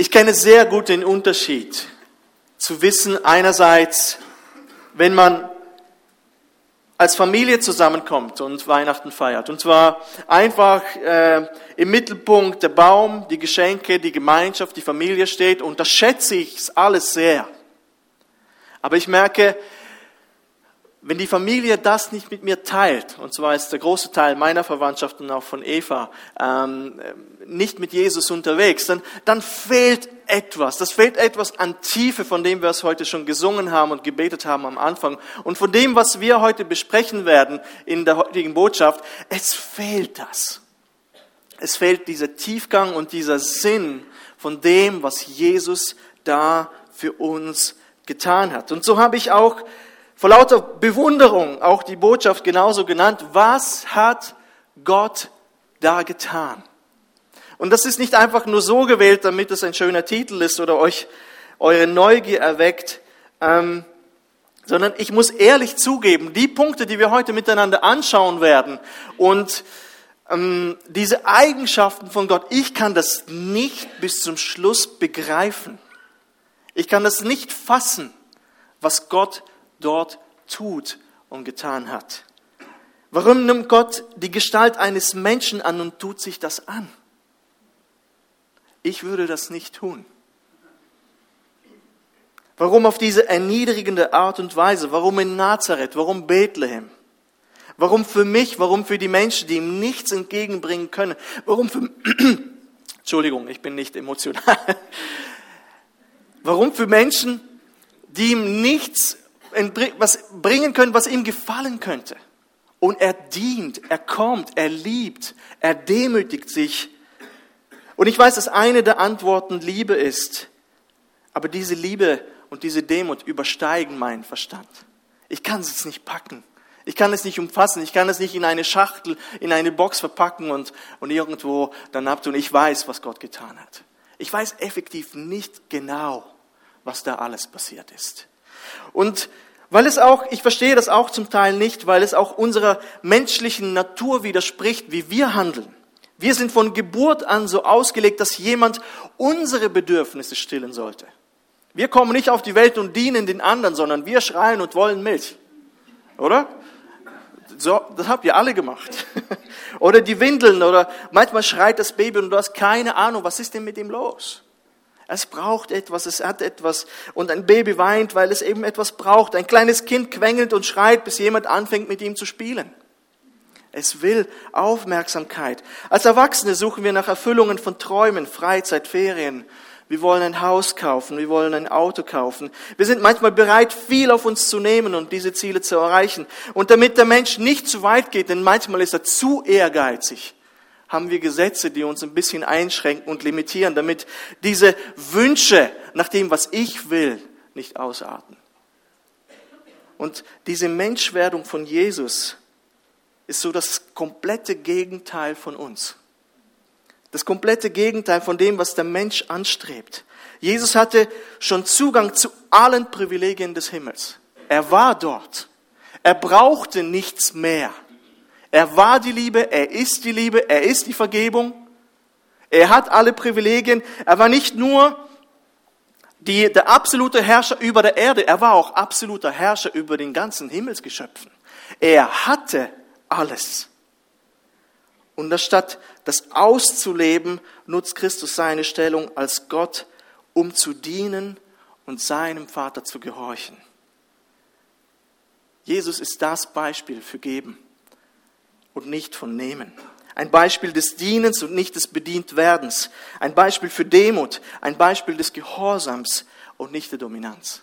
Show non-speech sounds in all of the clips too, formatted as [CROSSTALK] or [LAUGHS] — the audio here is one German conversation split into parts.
Ich kenne sehr gut den Unterschied zu wissen, einerseits, wenn man als Familie zusammenkommt und Weihnachten feiert. Und zwar einfach äh, im Mittelpunkt der Baum, die Geschenke, die Gemeinschaft, die Familie steht. Und das schätze ich alles sehr. Aber ich merke, wenn die Familie das nicht mit mir teilt, und zwar ist der große Teil meiner Verwandtschaft und auch von Eva ähm, nicht mit Jesus unterwegs, dann, dann fehlt etwas. Das fehlt etwas an Tiefe, von dem wir es heute schon gesungen haben und gebetet haben am Anfang. Und von dem, was wir heute besprechen werden in der heutigen Botschaft, es fehlt das. Es fehlt dieser Tiefgang und dieser Sinn von dem, was Jesus da für uns getan hat. Und so habe ich auch vor lauter Bewunderung auch die Botschaft genauso genannt. Was hat Gott da getan? Und das ist nicht einfach nur so gewählt, damit es ein schöner Titel ist oder euch eure Neugier erweckt, ähm, sondern ich muss ehrlich zugeben, die Punkte, die wir heute miteinander anschauen werden und ähm, diese Eigenschaften von Gott, ich kann das nicht bis zum Schluss begreifen. Ich kann das nicht fassen, was Gott dort tut und getan hat. Warum nimmt Gott die Gestalt eines Menschen an und tut sich das an? Ich würde das nicht tun. Warum auf diese erniedrigende Art und Weise? Warum in Nazareth? Warum Bethlehem? Warum für mich? Warum für die Menschen, die ihm nichts entgegenbringen können? Warum für, [CLEARS THROAT] Entschuldigung, ich bin nicht emotional. [LAUGHS] Warum für Menschen, die ihm nichts was bringen können, was ihm gefallen könnte? Und er dient, er kommt, er liebt, er demütigt sich und ich weiß, dass eine der Antworten Liebe ist. Aber diese Liebe und diese Demut übersteigen meinen Verstand. Ich kann es nicht packen. Ich kann es nicht umfassen. Ich kann es nicht in eine Schachtel, in eine Box verpacken und, und irgendwo dann abtun. Ich weiß, was Gott getan hat. Ich weiß effektiv nicht genau, was da alles passiert ist. Und weil es auch, ich verstehe das auch zum Teil nicht, weil es auch unserer menschlichen Natur widerspricht, wie wir handeln. Wir sind von Geburt an so ausgelegt, dass jemand unsere Bedürfnisse stillen sollte. Wir kommen nicht auf die Welt und dienen den anderen, sondern wir schreien und wollen Milch. Oder? So, das habt ihr alle gemacht. [LAUGHS] Oder die Windeln oder manchmal schreit das Baby und du hast keine Ahnung, was ist denn mit ihm los? Es braucht etwas, es hat etwas. Und ein Baby weint, weil es eben etwas braucht. Ein kleines Kind quengelt und schreit, bis jemand anfängt, mit ihm zu spielen. Es will Aufmerksamkeit. Als Erwachsene suchen wir nach Erfüllungen von Träumen, Freizeit, Ferien. Wir wollen ein Haus kaufen, wir wollen ein Auto kaufen. Wir sind manchmal bereit, viel auf uns zu nehmen und diese Ziele zu erreichen. Und damit der Mensch nicht zu weit geht, denn manchmal ist er zu ehrgeizig, haben wir Gesetze, die uns ein bisschen einschränken und limitieren, damit diese Wünsche nach dem, was ich will, nicht ausarten. Und diese Menschwerdung von Jesus ist so das komplette Gegenteil von uns. Das komplette Gegenteil von dem, was der Mensch anstrebt. Jesus hatte schon Zugang zu allen Privilegien des Himmels. Er war dort. Er brauchte nichts mehr. Er war die Liebe, er ist die Liebe, er ist die Vergebung. Er hat alle Privilegien. Er war nicht nur die, der absolute Herrscher über der Erde, er war auch absoluter Herrscher über den ganzen Himmelsgeschöpfen. Er hatte alles. Und anstatt das auszuleben, nutzt Christus seine Stellung als Gott, um zu dienen und seinem Vater zu gehorchen. Jesus ist das Beispiel für Geben und nicht von Nehmen. Ein Beispiel des Dienens und nicht des Bedientwerdens. Ein Beispiel für Demut. Ein Beispiel des Gehorsams und nicht der Dominanz.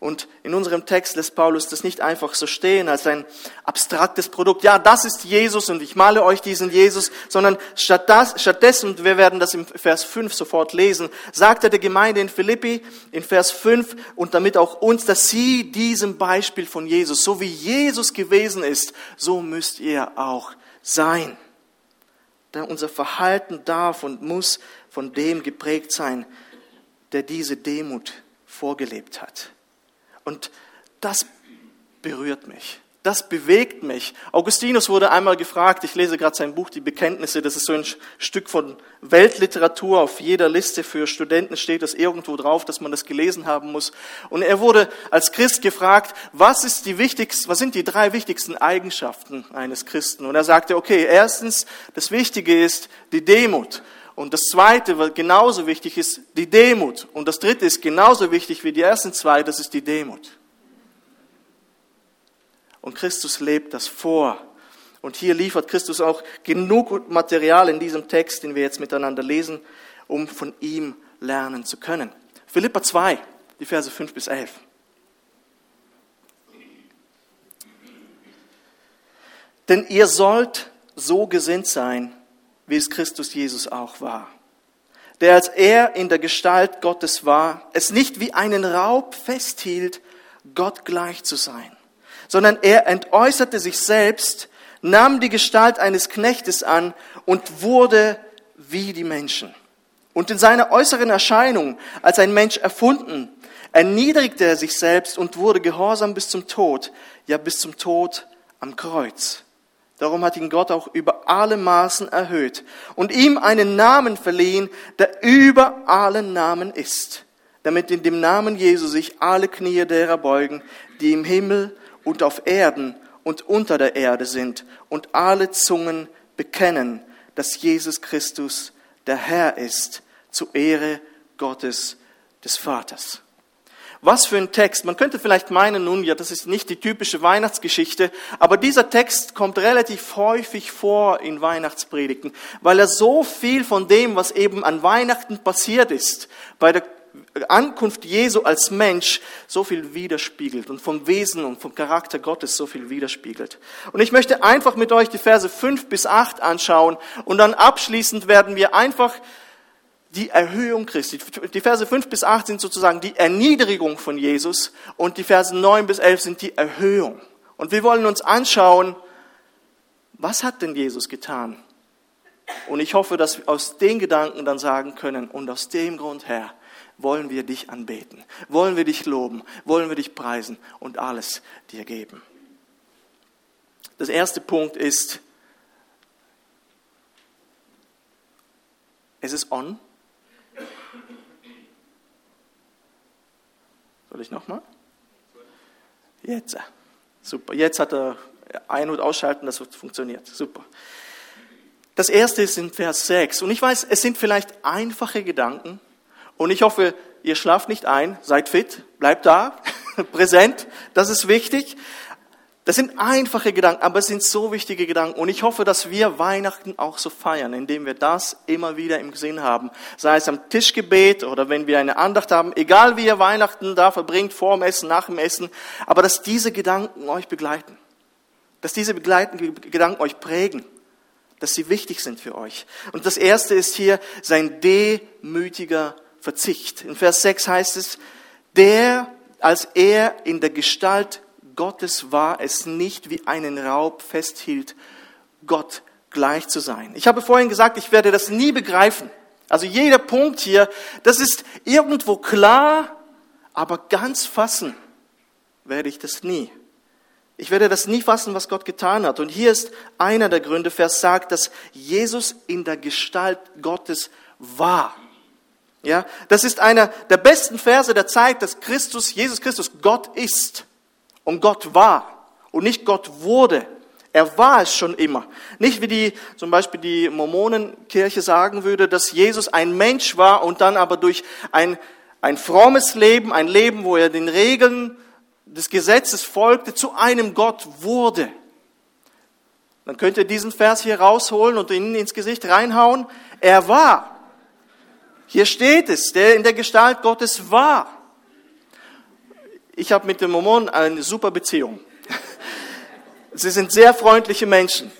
Und in unserem Text lässt Paulus das nicht einfach so stehen als ein abstraktes Produkt. Ja, das ist Jesus und ich male euch diesen Jesus, sondern statt das, stattdessen, wir werden das im Vers 5 sofort lesen, sagt er der Gemeinde in Philippi in Vers 5 und damit auch uns, dass sie diesem Beispiel von Jesus, so wie Jesus gewesen ist, so müsst ihr auch sein. Da unser Verhalten darf und muss von dem geprägt sein, der diese Demut vorgelebt hat. Und das berührt mich. das bewegt mich. Augustinus wurde einmal gefragt, ich lese gerade sein Buch Die Bekenntnisse, das ist so ein Stück von Weltliteratur, auf jeder Liste für Studenten steht das irgendwo drauf, dass man das gelesen haben muss. Und er wurde als Christ gefragt, was, ist die wichtigsten, was sind die drei wichtigsten Eigenschaften eines Christen? Und er sagte, okay, erstens, das Wichtige ist die Demut. Und das zweite, was genauso wichtig ist, die Demut. Und das dritte ist genauso wichtig wie die ersten zwei, das ist die Demut. Und Christus lebt das vor. Und hier liefert Christus auch genug Material in diesem Text, den wir jetzt miteinander lesen, um von ihm lernen zu können. Philippa 2, die Verse 5 bis 11. Denn ihr sollt so gesinnt sein, wie es Christus Jesus auch war. Der als er in der Gestalt Gottes war, es nicht wie einen Raub festhielt, Gott gleich zu sein sondern er entäußerte sich selbst, nahm die Gestalt eines Knechtes an und wurde wie die Menschen. Und in seiner äußeren Erscheinung als ein Mensch erfunden, erniedrigte er sich selbst und wurde gehorsam bis zum Tod, ja bis zum Tod am Kreuz. Darum hat ihn Gott auch über alle Maßen erhöht und ihm einen Namen verliehen, der über allen Namen ist, damit in dem Namen Jesu sich alle Knie derer beugen, die im Himmel und auf Erden und unter der Erde sind und alle Zungen bekennen, dass Jesus Christus der Herr ist, zu Ehre Gottes des Vaters. Was für ein Text. Man könnte vielleicht meinen, nun ja, das ist nicht die typische Weihnachtsgeschichte, aber dieser Text kommt relativ häufig vor in Weihnachtspredigten, weil er so viel von dem, was eben an Weihnachten passiert ist, bei der Ankunft Jesu als Mensch so viel widerspiegelt und vom Wesen und vom Charakter Gottes so viel widerspiegelt. Und ich möchte einfach mit euch die Verse 5 bis 8 anschauen und dann abschließend werden wir einfach die Erhöhung Christi. Die Verse 5 bis 8 sind sozusagen die Erniedrigung von Jesus und die Verse 9 bis 11 sind die Erhöhung. Und wir wollen uns anschauen, was hat denn Jesus getan? Und ich hoffe, dass wir aus den Gedanken dann sagen können, und aus dem Grund, Herr, wollen wir dich anbeten, wollen wir dich loben, wollen wir dich preisen und alles dir geben. Das erste Punkt ist, es ist on. Soll ich nochmal? Jetzt. Super. Jetzt hat er ein- und ausschalten, das funktioniert. Super. Das erste ist in Vers 6. Und ich weiß, es sind vielleicht einfache Gedanken, und ich hoffe, ihr schlaft nicht ein, seid fit, bleibt da, [LAUGHS] präsent, das ist wichtig. Das sind einfache Gedanken, aber es sind so wichtige Gedanken. Und ich hoffe, dass wir Weihnachten auch so feiern, indem wir das immer wieder im Sinn haben. Sei es am Tischgebet oder wenn wir eine Andacht haben, egal wie ihr Weihnachten da verbringt, vor dem Essen, nach dem Essen, aber dass diese Gedanken euch begleiten. Dass diese begleitenden Gedanken euch prägen. Dass sie wichtig sind für euch. Und das erste ist hier sein demütiger Verzicht. In Vers 6 heißt es, der, als er in der Gestalt Gottes war, es nicht wie einen Raub festhielt, Gott gleich zu sein. Ich habe vorhin gesagt, ich werde das nie begreifen. Also jeder Punkt hier, das ist irgendwo klar, aber ganz fassen werde ich das nie. Ich werde das nie fassen, was Gott getan hat. Und hier ist einer der Gründe, Vers sagt, dass Jesus in der Gestalt Gottes war. Ja, das ist einer der besten Verse, der zeigt, dass Christus, Jesus Christus Gott ist und Gott war und nicht Gott wurde. Er war es schon immer. Nicht wie die, zum Beispiel die Mormonenkirche sagen würde, dass Jesus ein Mensch war und dann aber durch ein, ein frommes Leben, ein Leben, wo er den Regeln des Gesetzes folgte, zu einem Gott wurde. Dann könnt ihr diesen Vers hier rausholen und ihn ins Gesicht reinhauen. Er war. Hier steht es, der in der Gestalt Gottes war. Ich habe mit dem Mormonen eine super Beziehung. [LAUGHS] Sie sind sehr freundliche Menschen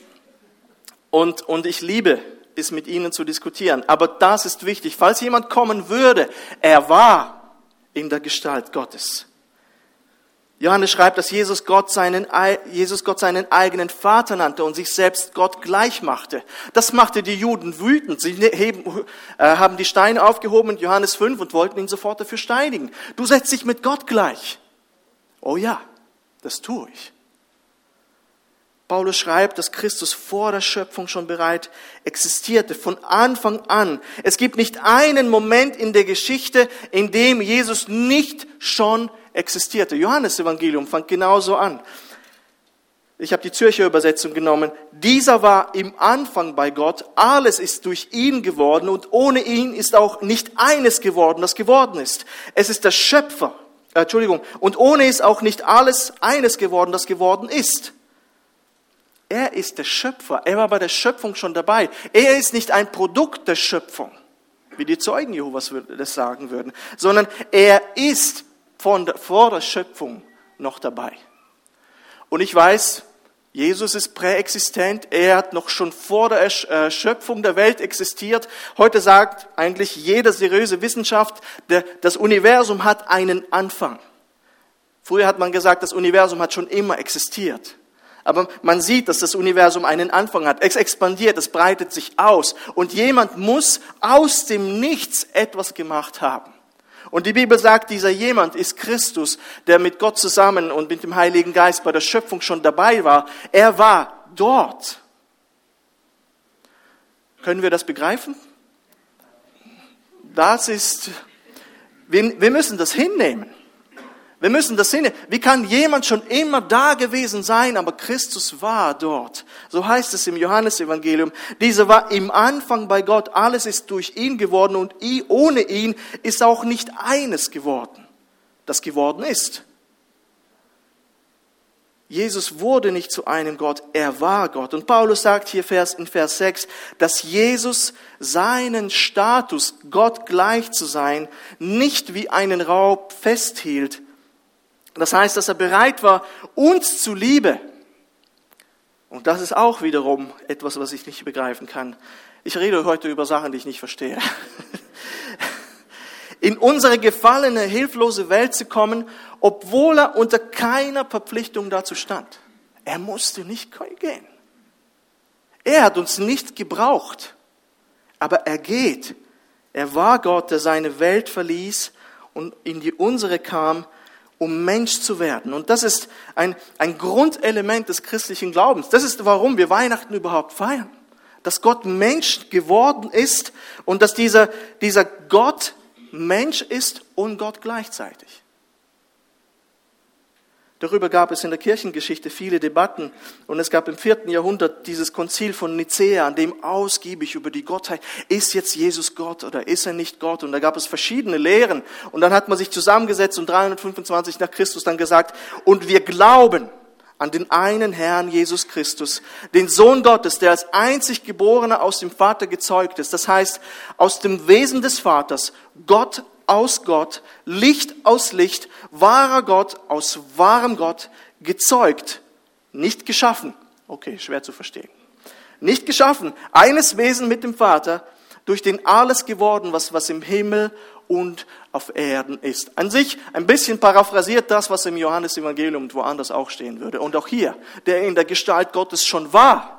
und, und ich liebe es, mit ihnen zu diskutieren. Aber das ist wichtig. Falls jemand kommen würde, er war in der Gestalt Gottes. Johannes schreibt, dass Jesus Gott, seinen, Jesus Gott seinen eigenen Vater nannte und sich selbst Gott gleich machte. Das machte die Juden wütend. Sie heben, äh, haben die Steine aufgehoben in Johannes 5 und wollten ihn sofort dafür steinigen. Du setzt dich mit Gott gleich. Oh ja, das tue ich. Paulus schreibt, dass Christus vor der Schöpfung schon bereit existierte, von Anfang an. Es gibt nicht einen Moment in der Geschichte, in dem Jesus nicht schon existierte. Johannes Evangelium fängt genauso an. Ich habe die Zürcher Übersetzung genommen. Dieser war im Anfang bei Gott. Alles ist durch ihn geworden und ohne ihn ist auch nicht eines geworden, das geworden ist. Es ist der Schöpfer. Äh, Entschuldigung. Und ohne ist auch nicht alles eines geworden, das geworden ist. Er ist der Schöpfer. Er war bei der Schöpfung schon dabei. Er ist nicht ein Produkt der Schöpfung, wie die Zeugen Jehovas das sagen würden, sondern er ist von der, vor der Schöpfung noch dabei. Und ich weiß, Jesus ist präexistent. Er hat noch schon vor der Schöpfung der Welt existiert. Heute sagt eigentlich jede seriöse Wissenschaft, das Universum hat einen Anfang. Früher hat man gesagt, das Universum hat schon immer existiert. Aber man sieht, dass das Universum einen Anfang hat. Es expandiert, es breitet sich aus. Und jemand muss aus dem Nichts etwas gemacht haben. Und die Bibel sagt, dieser jemand ist Christus, der mit Gott zusammen und mit dem Heiligen Geist bei der Schöpfung schon dabei war. Er war dort. Können wir das begreifen? Das ist, wir, wir müssen das hinnehmen. Wir müssen das sehen. Wie kann jemand schon immer da gewesen sein, aber Christus war dort? So heißt es im Johannesevangelium. Dieser war im Anfang bei Gott. Alles ist durch ihn geworden und ohne ihn ist auch nicht eines geworden, das geworden ist. Jesus wurde nicht zu einem Gott, er war Gott. Und Paulus sagt hier in Vers 6, dass Jesus seinen Status, Gott gleich zu sein, nicht wie einen Raub festhielt, das heißt, dass er bereit war, uns zu lieben. Und das ist auch wiederum etwas, was ich nicht begreifen kann. Ich rede heute über Sachen, die ich nicht verstehe. [LAUGHS] In unsere gefallene, hilflose Welt zu kommen, obwohl er unter keiner Verpflichtung dazu stand. Er musste nicht gehen. Er hat uns nicht gebraucht, aber er geht. Er war Gott, der seine Welt verließ und in die unsere kam, um Mensch zu werden. Und das ist ein, ein Grundelement des christlichen Glaubens. Das ist, warum wir Weihnachten überhaupt feiern. Dass Gott Mensch geworden ist und dass dieser, dieser Gott Mensch ist und Gott gleichzeitig. Darüber gab es in der Kirchengeschichte viele Debatten und es gab im vierten Jahrhundert dieses Konzil von Nicäa, an dem ausgiebig über die Gottheit, ist jetzt Jesus Gott oder ist er nicht Gott? Und da gab es verschiedene Lehren und dann hat man sich zusammengesetzt und 325 nach Christus dann gesagt, und wir glauben an den einen Herrn Jesus Christus, den Sohn Gottes, der als einzig Geborener aus dem Vater gezeugt ist, das heißt aus dem Wesen des Vaters, Gott aus Gott, Licht aus Licht, wahrer Gott aus wahrem Gott, gezeugt, nicht geschaffen. Okay, schwer zu verstehen. Nicht geschaffen, eines Wesen mit dem Vater, durch den alles geworden, was, was im Himmel und auf Erden ist. An sich ein bisschen paraphrasiert das, was im Johannesevangelium und woanders auch stehen würde. Und auch hier, der in der Gestalt Gottes schon war,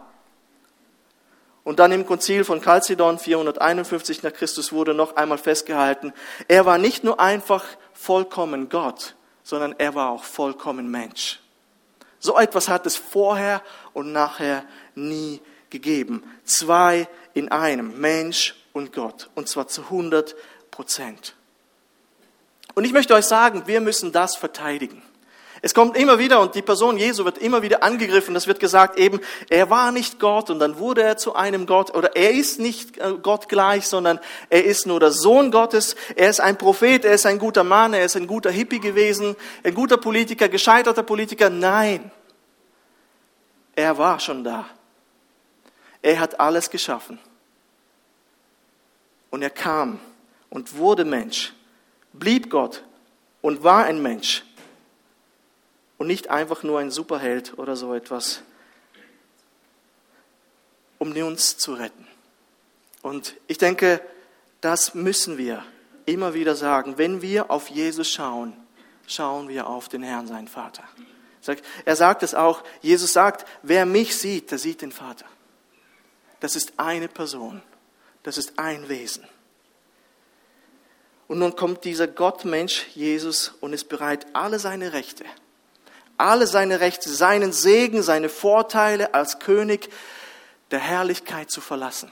und dann im Konzil von Chalcedon 451 nach Christus wurde noch einmal festgehalten, er war nicht nur einfach vollkommen Gott, sondern er war auch vollkommen Mensch. So etwas hat es vorher und nachher nie gegeben. Zwei in einem, Mensch und Gott, und zwar zu 100 Prozent. Und ich möchte euch sagen, wir müssen das verteidigen. Es kommt immer wieder und die Person Jesu wird immer wieder angegriffen. Das wird gesagt eben, er war nicht Gott und dann wurde er zu einem Gott oder er ist nicht äh, Gott gleich, sondern er ist nur der Sohn Gottes. Er ist ein Prophet, er ist ein guter Mann, er ist ein guter Hippie gewesen, ein guter Politiker, gescheiterter Politiker. Nein, er war schon da. Er hat alles geschaffen. Und er kam und wurde Mensch, blieb Gott und war ein Mensch und nicht einfach nur ein Superheld oder so etwas, um uns zu retten. Und ich denke, das müssen wir immer wieder sagen. Wenn wir auf Jesus schauen, schauen wir auf den Herrn, seinen Vater. Er sagt es auch, Jesus sagt, wer mich sieht, der sieht den Vater. Das ist eine Person, das ist ein Wesen. Und nun kommt dieser Gottmensch Jesus und ist bereit, alle seine Rechte, alle seine Rechte, seinen Segen, seine Vorteile als König der Herrlichkeit zu verlassen.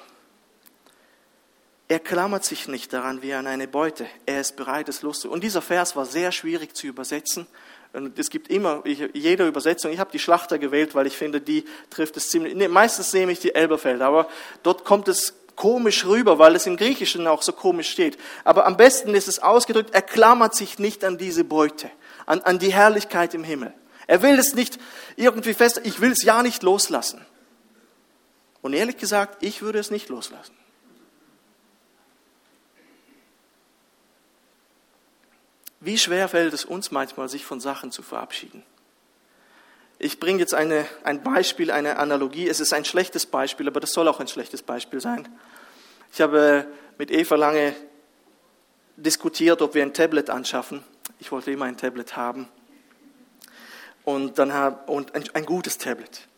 Er klammert sich nicht daran wie an eine Beute. Er ist bereit, es loszulassen. Und dieser Vers war sehr schwierig zu übersetzen. Und es gibt immer, jede Übersetzung, ich habe die Schlachter gewählt, weil ich finde, die trifft es ziemlich, nee, meistens nehme ich die Elberfeld, aber dort kommt es komisch rüber, weil es im Griechischen auch so komisch steht. Aber am besten ist es ausgedrückt, er klammert sich nicht an diese Beute, an, an die Herrlichkeit im Himmel. Er will es nicht irgendwie fest, ich will es ja nicht loslassen. Und ehrlich gesagt, ich würde es nicht loslassen. Wie schwer fällt es uns manchmal, sich von Sachen zu verabschieden? Ich bringe jetzt eine, ein Beispiel, eine Analogie. Es ist ein schlechtes Beispiel, aber das soll auch ein schlechtes Beispiel sein. Ich habe mit Eva lange diskutiert, ob wir ein Tablet anschaffen. Ich wollte immer ein Tablet haben. Und, dann hab, und ein, ein gutes Tablet.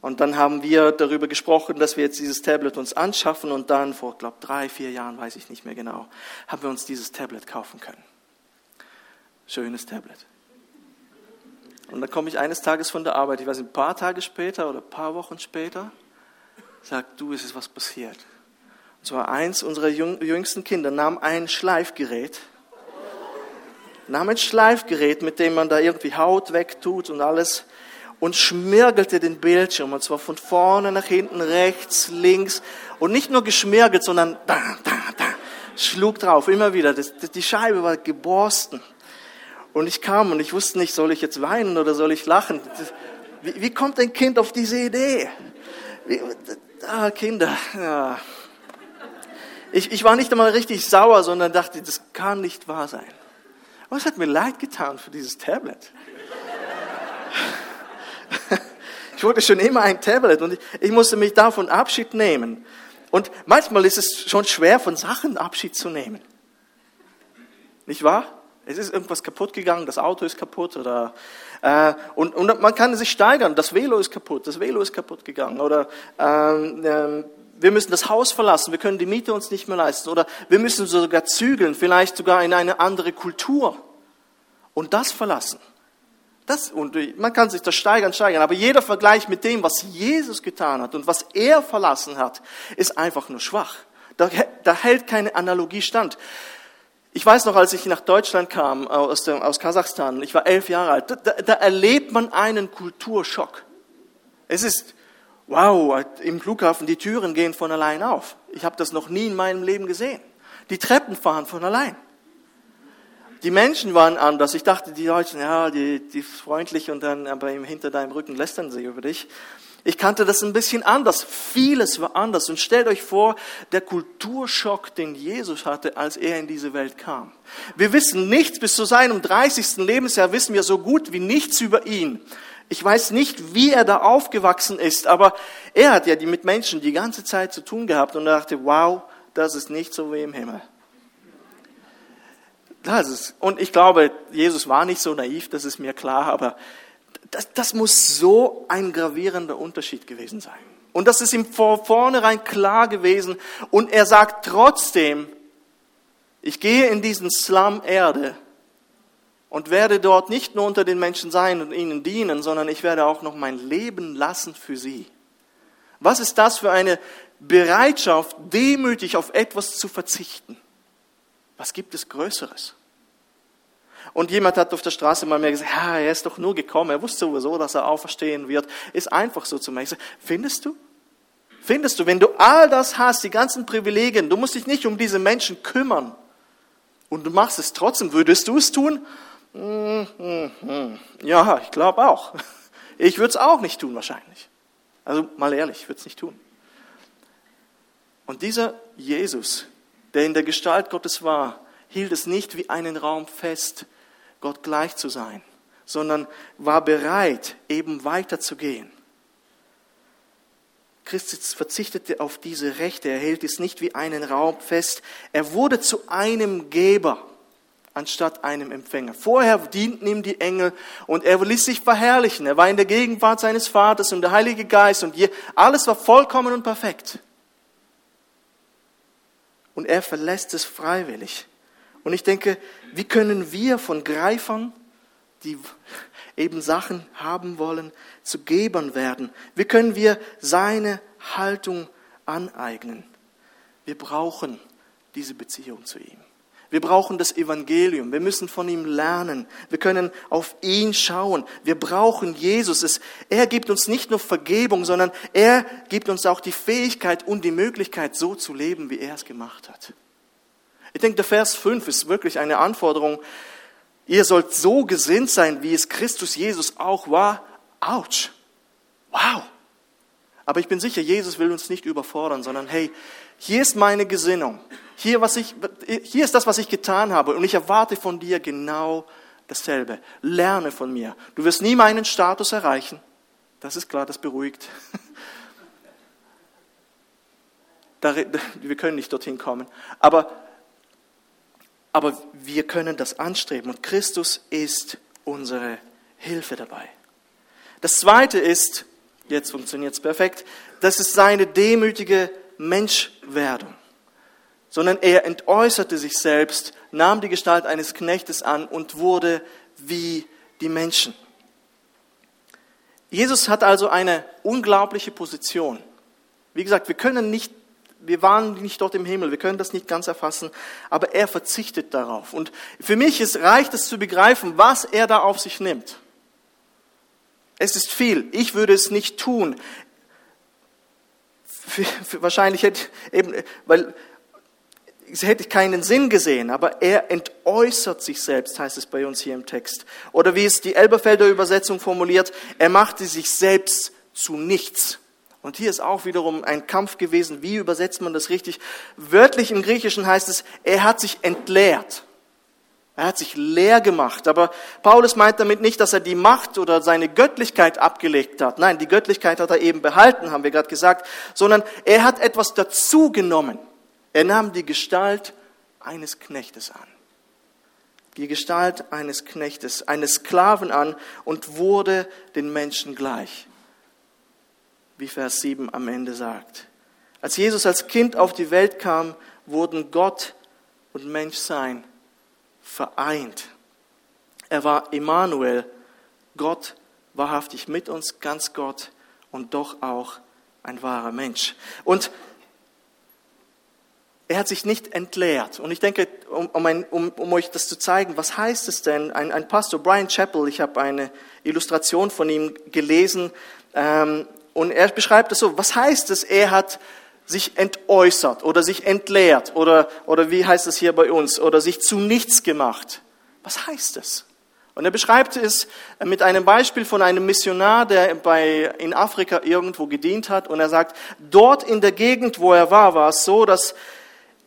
Und dann haben wir darüber gesprochen, dass wir jetzt dieses Tablet uns anschaffen und dann vor, glaube drei, vier Jahren, weiß ich nicht mehr genau, haben wir uns dieses Tablet kaufen können. Schönes Tablet. Und dann komme ich eines Tages von der Arbeit, ich weiß nicht, ein paar Tage später oder ein paar Wochen später, sagt, du, es ist was passiert. Und zwar eins unserer jüngsten Kinder nahm ein Schleifgerät, nahm ein Schleifgerät, mit dem man da irgendwie Haut wegtut und alles, und schmirgelte den Bildschirm, und zwar von vorne nach hinten, rechts, links, und nicht nur geschmirgelt, sondern da, da, da, schlug drauf, immer wieder. Das, die Scheibe war geborsten. Und ich kam und ich wusste nicht, soll ich jetzt weinen oder soll ich lachen? Wie, wie kommt ein Kind auf diese Idee? Wie, ah, Kinder, ja. Ich, ich war nicht einmal richtig sauer, sondern dachte, das kann nicht wahr sein. Es hat mir leid getan für dieses Tablet. [LAUGHS] Ich wollte schon immer ein Tablet und ich, ich musste mich davon Abschied nehmen. Und manchmal ist es schon schwer, von Sachen Abschied zu nehmen. Nicht wahr? Es ist irgendwas kaputt gegangen, das Auto ist kaputt oder äh, und, und man kann sich steigern. Das Velo ist kaputt, das Velo ist kaputt gegangen oder ähm, äh, wir müssen das Haus verlassen, wir können die Miete uns nicht mehr leisten oder wir müssen sogar zügeln, vielleicht sogar in eine andere Kultur und das verlassen. Das, und man kann sich das steigern, steigern, aber jeder Vergleich mit dem, was Jesus getan hat und was er verlassen hat, ist einfach nur schwach. Da, da hält keine Analogie stand. Ich weiß noch, als ich nach Deutschland kam, aus, dem, aus Kasachstan, ich war elf Jahre alt, da, da erlebt man einen Kulturschock. Es ist, wow, im Flughafen, die Türen gehen von allein auf. Ich habe das noch nie in meinem Leben gesehen. Die Treppen fahren von allein. Die Menschen waren anders. Ich dachte, die Deutschen, ja, die, die freundlich und dann aber hinter deinem Rücken lästern sie über dich. Ich kannte das ein bisschen anders. Vieles war anders. Und stellt euch vor, der Kulturschock, den Jesus hatte, als er in diese Welt kam. Wir wissen nichts, bis zu seinem 30. Lebensjahr wissen wir so gut wie nichts über ihn. Ich weiß nicht, wie er da aufgewachsen ist, aber er hat ja die mit Menschen die ganze Zeit zu tun gehabt und dachte, wow, das ist nicht so wie im Himmel. Das ist, und ich glaube, Jesus war nicht so naiv, das ist mir klar, aber das, das muss so ein gravierender Unterschied gewesen sein. Und das ist ihm vor vornherein klar gewesen. Und er sagt trotzdem, ich gehe in diesen Slum Erde und werde dort nicht nur unter den Menschen sein und ihnen dienen, sondern ich werde auch noch mein Leben lassen für sie. Was ist das für eine Bereitschaft, demütig auf etwas zu verzichten? Was gibt es Größeres? Und jemand hat auf der Straße mal mir gesagt, ja, er ist doch nur gekommen, er wusste sowieso, dass er auferstehen wird. Ist einfach so zu mir. Ich sage, findest du? Findest du, wenn du all das hast, die ganzen Privilegien, du musst dich nicht um diese Menschen kümmern und du machst es trotzdem, würdest du es tun? Hm, hm, hm. Ja, ich glaube auch. [LAUGHS] Ich würde es auch nicht tun wahrscheinlich. Also mal ehrlich, ich würde es nicht tun. Und dieser Jesus, der in der Gestalt Gottes war, hielt es nicht wie einen Raum fest, Gott gleich zu sein, sondern war bereit, eben weiterzugehen. Christus verzichtete auf diese Rechte, er hält es nicht wie einen Raum fest. Er wurde zu einem Geber anstatt einem Empfänger. Vorher dienten ihm die Engel und er ließ sich verherrlichen. Er war in der Gegenwart seines Vaters und der Heilige Geist und alles war vollkommen und perfekt. Und er verlässt es freiwillig. Und ich denke, wie können wir von Greifern, die eben Sachen haben wollen, zu Gebern werden? Wie können wir seine Haltung aneignen? Wir brauchen diese Beziehung zu ihm. Wir brauchen das Evangelium. Wir müssen von ihm lernen. Wir können auf ihn schauen. Wir brauchen Jesus. er gibt uns nicht nur Vergebung, sondern er gibt uns auch die Fähigkeit und die Möglichkeit, so zu leben, wie er es gemacht hat. Ich denke, der Vers 5 ist wirklich eine Anforderung. Ihr sollt so gesinnt sein, wie es Christus Jesus auch war. Autsch. Wow. Aber ich bin sicher, Jesus will uns nicht überfordern, sondern hey, hier ist meine Gesinnung. Hier, was ich, hier ist das, was ich getan habe. Und ich erwarte von dir genau dasselbe. Lerne von mir. Du wirst nie meinen Status erreichen. Das ist klar, das beruhigt. [LAUGHS] Wir können nicht dorthin kommen. Aber, aber wir können das anstreben. Und Christus ist unsere Hilfe dabei. Das zweite ist, jetzt funktioniert es perfekt, das ist seine demütige Menschwerdung, sondern er entäußerte sich selbst, nahm die Gestalt eines Knechtes an und wurde wie die Menschen. Jesus hat also eine unglaubliche Position. Wie gesagt, wir können nicht, wir waren nicht dort im Himmel, wir können das nicht ganz erfassen, aber er verzichtet darauf. Und für mich ist, reicht es zu begreifen, was er da auf sich nimmt. Es ist viel. Ich würde es nicht tun für, für wahrscheinlich hätte eben, weil hätte keinen Sinn gesehen, aber er entäußert sich selbst, heißt es bei uns hier im Text. Oder wie es die Elberfelder Übersetzung formuliert, er machte sich selbst zu nichts. Und hier ist auch wiederum ein Kampf gewesen. Wie übersetzt man das richtig? Wörtlich im Griechischen heißt es, er hat sich entleert. Er hat sich leer gemacht. Aber Paulus meint damit nicht, dass er die Macht oder seine Göttlichkeit abgelegt hat. Nein, die Göttlichkeit hat er eben behalten, haben wir gerade gesagt, sondern er hat etwas dazugenommen. Er nahm die Gestalt eines Knechtes an. Die Gestalt eines Knechtes, eines Sklaven an und wurde den Menschen gleich. Wie Vers 7 am Ende sagt. Als Jesus als Kind auf die Welt kam, wurden Gott und Menschsein vereint. Er war Immanuel, Gott wahrhaftig mit uns, ganz Gott und doch auch ein wahrer Mensch. Und er hat sich nicht entleert. Und ich denke, um, um, ein, um, um euch das zu zeigen, was heißt es denn? Ein, ein Pastor, Brian Chappell, ich habe eine Illustration von ihm gelesen, ähm, und er beschreibt es so, was heißt es, er hat sich entäußert oder sich entleert oder, oder wie heißt es hier bei uns, oder sich zu nichts gemacht. Was heißt es? Und er beschreibt es mit einem Beispiel von einem Missionar, der bei, in Afrika irgendwo gedient hat. Und er sagt, dort in der Gegend, wo er war, war es so, dass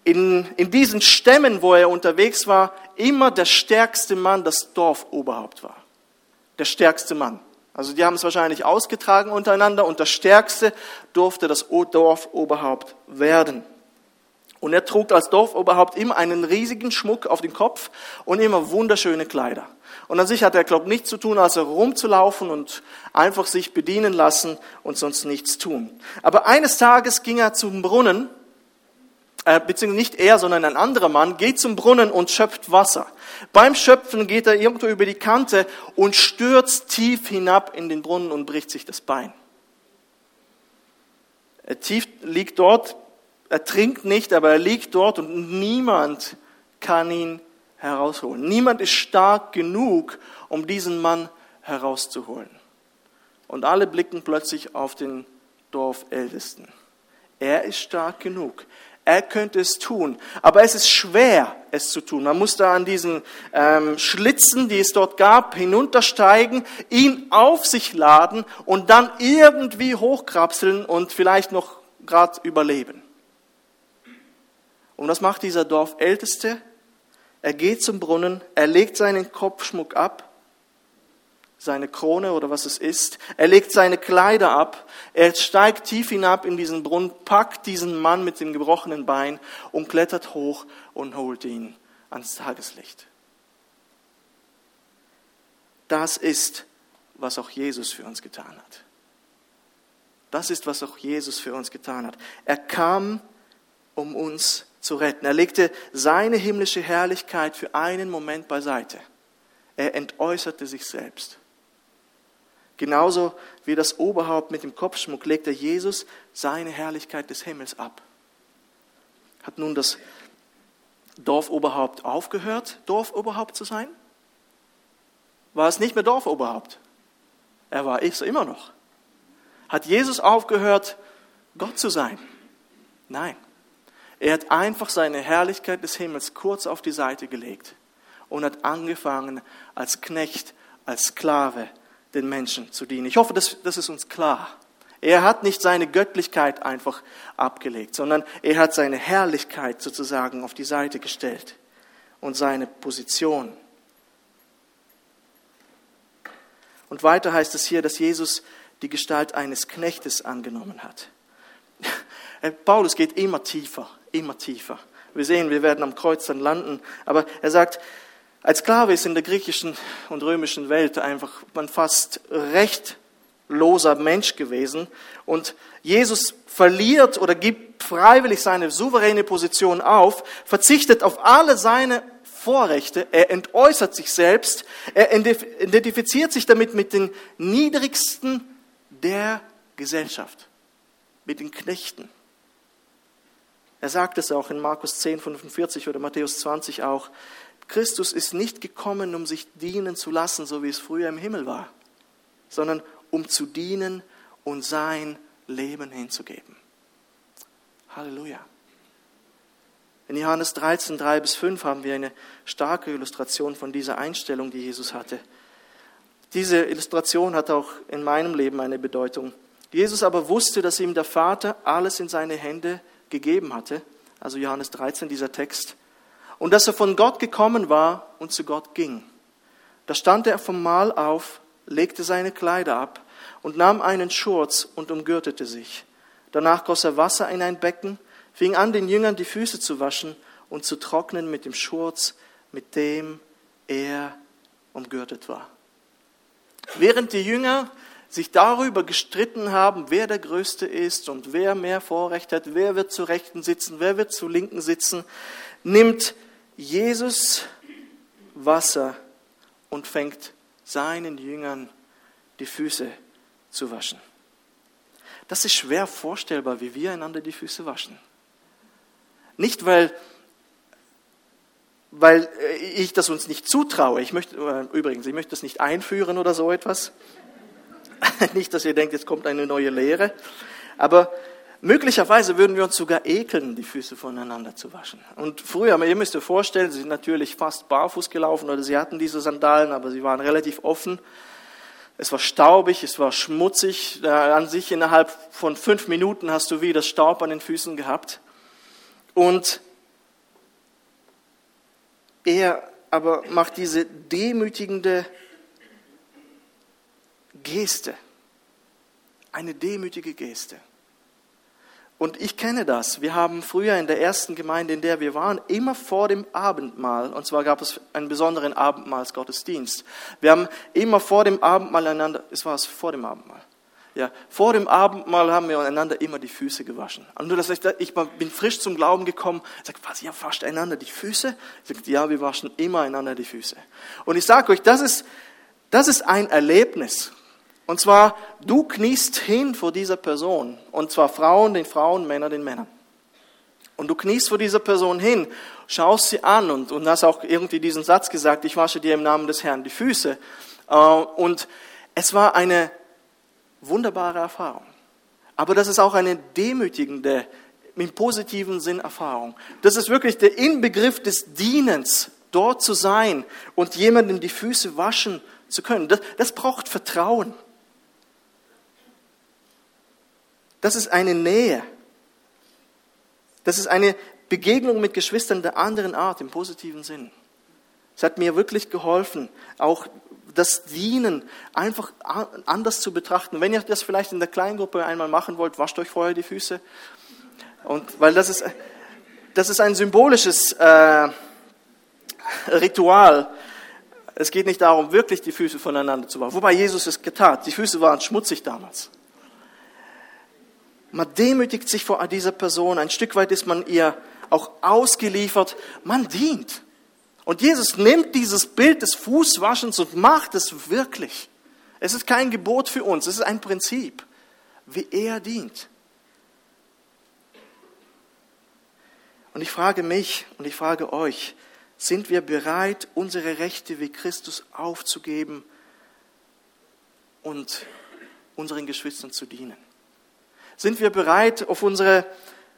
in, in diesen Stämmen, wo er unterwegs war, immer der stärkste Mann das Dorfoberhaupt war. Der stärkste Mann. Also die haben es wahrscheinlich ausgetragen untereinander und das Stärkste durfte das Dorfoberhaupt werden. Und er trug als Dorfoberhaupt immer einen riesigen Schmuck auf den Kopf und immer wunderschöne Kleider. Und an sich hat er, glaube ich, nichts zu tun, als rumzulaufen und einfach sich bedienen lassen und sonst nichts tun. Aber eines Tages ging er zum Brunnen äh, beziehungsweise nicht er, sondern ein anderer Mann, geht zum Brunnen und schöpft Wasser. Beim Schöpfen geht er irgendwo über die Kante und stürzt tief hinab in den Brunnen und bricht sich das Bein. Er tief liegt dort, er trinkt nicht, aber er liegt dort und niemand kann ihn herausholen. Niemand ist stark genug, um diesen Mann herauszuholen. Und alle blicken plötzlich auf den Dorfältesten. Er ist stark genug. Er könnte es tun, aber es ist schwer, es zu tun. Man muss da an diesen ähm, Schlitzen, die es dort gab, hinuntersteigen, ihn auf sich laden und dann irgendwie hochkrapseln und vielleicht noch gerade überleben. Und was macht dieser Dorfälteste? Er geht zum Brunnen, er legt seinen Kopfschmuck ab seine Krone oder was es ist. Er legt seine Kleider ab. Er steigt tief hinab in diesen Brunnen, packt diesen Mann mit dem gebrochenen Bein und klettert hoch und holt ihn ans Tageslicht. Das ist, was auch Jesus für uns getan hat. Das ist, was auch Jesus für uns getan hat. Er kam, um uns zu retten. Er legte seine himmlische Herrlichkeit für einen Moment beiseite. Er entäußerte sich selbst Genauso wie das Oberhaupt mit dem Kopfschmuck legte Jesus seine Herrlichkeit des Himmels ab. Hat nun das Dorfoberhaupt aufgehört, Dorfoberhaupt zu sein? War es nicht mehr Dorfoberhaupt? Er war es immer noch. Hat Jesus aufgehört, Gott zu sein? Nein. Er hat einfach seine Herrlichkeit des Himmels kurz auf die Seite gelegt und hat angefangen, als Knecht, als Sklave den Menschen zu dienen. Ich hoffe, das, das ist uns klar. Er hat nicht seine Göttlichkeit einfach abgelegt, sondern er hat seine Herrlichkeit sozusagen auf die Seite gestellt und seine Position. Und weiter heißt es hier, dass Jesus die Gestalt eines Knechtes angenommen hat. [LAUGHS] Paulus geht immer tiefer, immer tiefer. Wir sehen, wir werden am Kreuz dann landen, aber er sagt, als Sklave ist in der griechischen und römischen Welt einfach man fast rechtloser Mensch gewesen und Jesus verliert oder gibt freiwillig seine souveräne Position auf, verzichtet auf alle seine Vorrechte, er entäußert sich selbst, er identifiziert sich damit mit den niedrigsten der Gesellschaft, mit den Knechten. Er sagt es auch in Markus 10, 45 oder Matthäus 20 auch. Christus ist nicht gekommen, um sich dienen zu lassen, so wie es früher im Himmel war, sondern um zu dienen und sein Leben hinzugeben. Halleluja. In Johannes 13, 3 bis 5 haben wir eine starke Illustration von dieser Einstellung, die Jesus hatte. Diese Illustration hat auch in meinem Leben eine Bedeutung. Jesus aber wusste, dass ihm der Vater alles in seine Hände gegeben hatte, also Johannes 13, dieser Text, und dass er von Gott gekommen war und zu Gott ging. Da stand er vom Mahl auf, legte seine Kleider ab und nahm einen Schurz und umgürtete sich. Danach goss er Wasser in ein Becken, fing an, den Jüngern die Füße zu waschen und zu trocknen mit dem Schurz, mit dem er umgürtet war. Während die Jünger sich darüber gestritten haben, wer der Größte ist und wer mehr Vorrecht hat, wer wird zu Rechten sitzen, wer wird zu Linken sitzen, nimmt Jesus Wasser und fängt seinen Jüngern die Füße zu waschen. Das ist schwer vorstellbar, wie wir einander die Füße waschen. Nicht, weil, weil ich das uns nicht zutraue. Ich möchte, äh, übrigens, ich möchte das nicht einführen oder so etwas. [LAUGHS] Nicht, dass ihr denkt, jetzt kommt eine neue Lehre. Aber möglicherweise würden wir uns sogar ekeln, die Füße voneinander zu waschen. Und früher, ihr müsst euch vorstellen, sie sind natürlich fast barfuß gelaufen oder sie hatten diese Sandalen, aber sie waren relativ offen. Es war staubig, es war schmutzig. An sich innerhalb von fünf Minuten hast du wieder Staub an den Füßen gehabt. Und er aber macht diese demütigende Geste. Eine demütige Geste. Und ich kenne das. Wir haben früher in der ersten Gemeinde, in der wir waren, immer vor dem Abendmahl, und zwar gab es einen besonderen Abendmahlsgottesdienst. Wir haben immer vor dem Abendmahl einander, es war es vor dem Abendmahl. Ja, vor dem Abendmahl haben wir einander immer die Füße gewaschen. Und nur, dass ich, ich bin frisch zum Glauben gekommen, sagt, was, ihr wascht einander die Füße? Sagt, ja, wir waschen immer einander die Füße. Und ich sage euch, das ist, das ist ein Erlebnis. Und zwar, du kniest hin vor dieser Person. Und zwar Frauen den Frauen, Männer den Männern. Und du kniest vor dieser Person hin, schaust sie an und, und hast auch irgendwie diesen Satz gesagt, ich wasche dir im Namen des Herrn die Füße. Äh, und es war eine wunderbare Erfahrung. Aber das ist auch eine demütigende, im positiven Sinn Erfahrung. Das ist wirklich der Inbegriff des Dienens, dort zu sein und jemandem die Füße waschen zu können. Das, das braucht Vertrauen. Das ist eine Nähe. Das ist eine Begegnung mit Geschwistern der anderen Art im positiven Sinn. Es hat mir wirklich geholfen, auch das Dienen einfach anders zu betrachten. Wenn ihr das vielleicht in der Kleingruppe einmal machen wollt, wascht euch vorher die Füße. Und weil das ist, das ist ein symbolisches äh, Ritual. Es geht nicht darum, wirklich die Füße voneinander zu waschen. Wobei Jesus es getan. Die Füße waren schmutzig damals. Man demütigt sich vor dieser Person. Ein Stück weit ist man ihr auch ausgeliefert. Man dient. Und Jesus nimmt dieses Bild des Fußwaschens und macht es wirklich. Es ist kein Gebot für uns, es ist ein Prinzip, wie er dient. Und ich frage mich und ich frage euch, sind wir bereit, unsere Rechte wie Christus aufzugeben und unseren Geschwistern zu dienen? Sind wir bereit, auf unsere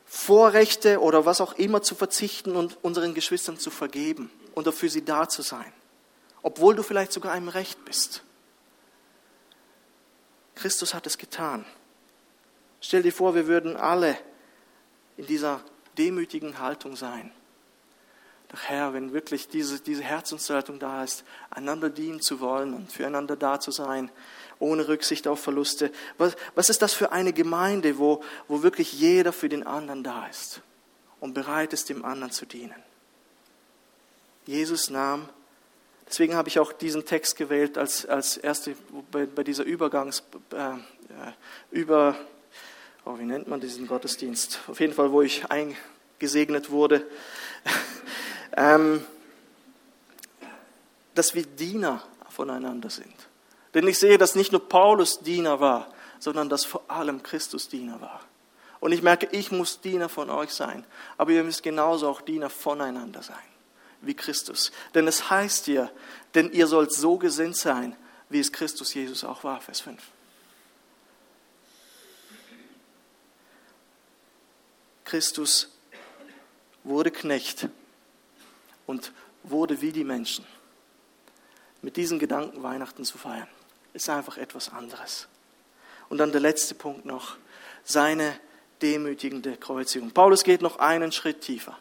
Vorrechte oder was auch immer zu verzichten und unseren Geschwistern zu vergeben und für sie da zu sein? Obwohl du vielleicht sogar einem Recht bist. Christus hat es getan. Stell dir vor, wir würden alle in dieser demütigen Haltung sein. Doch Herr, wenn wirklich diese, diese Herzenshaltung da ist, einander dienen zu wollen und füreinander da zu sein, ohne Rücksicht auf Verluste, was, was ist das für eine Gemeinde, wo, wo wirklich jeder für den anderen da ist und bereit ist, dem anderen zu dienen? Jesus nahm, deswegen habe ich auch diesen Text gewählt als, als erste, bei, bei dieser Übergangs, äh, über, oh, wie nennt man diesen Gottesdienst? Auf jeden Fall, wo ich eingesegnet wurde, [LAUGHS] ähm, dass wir Diener voneinander sind. Denn ich sehe, dass nicht nur Paulus Diener war, sondern dass vor allem Christus Diener war. Und ich merke, ich muss Diener von euch sein, aber ihr müsst genauso auch Diener voneinander sein, wie Christus. Denn es heißt hier, denn ihr sollt so gesinnt sein, wie es Christus Jesus auch war, Vers 5. Christus wurde Knecht und wurde wie die Menschen. Mit diesen Gedanken Weihnachten zu feiern, ist einfach etwas anderes. Und dann der letzte Punkt noch, seine demütigende Kreuzigung. Paulus geht noch einen Schritt tiefer.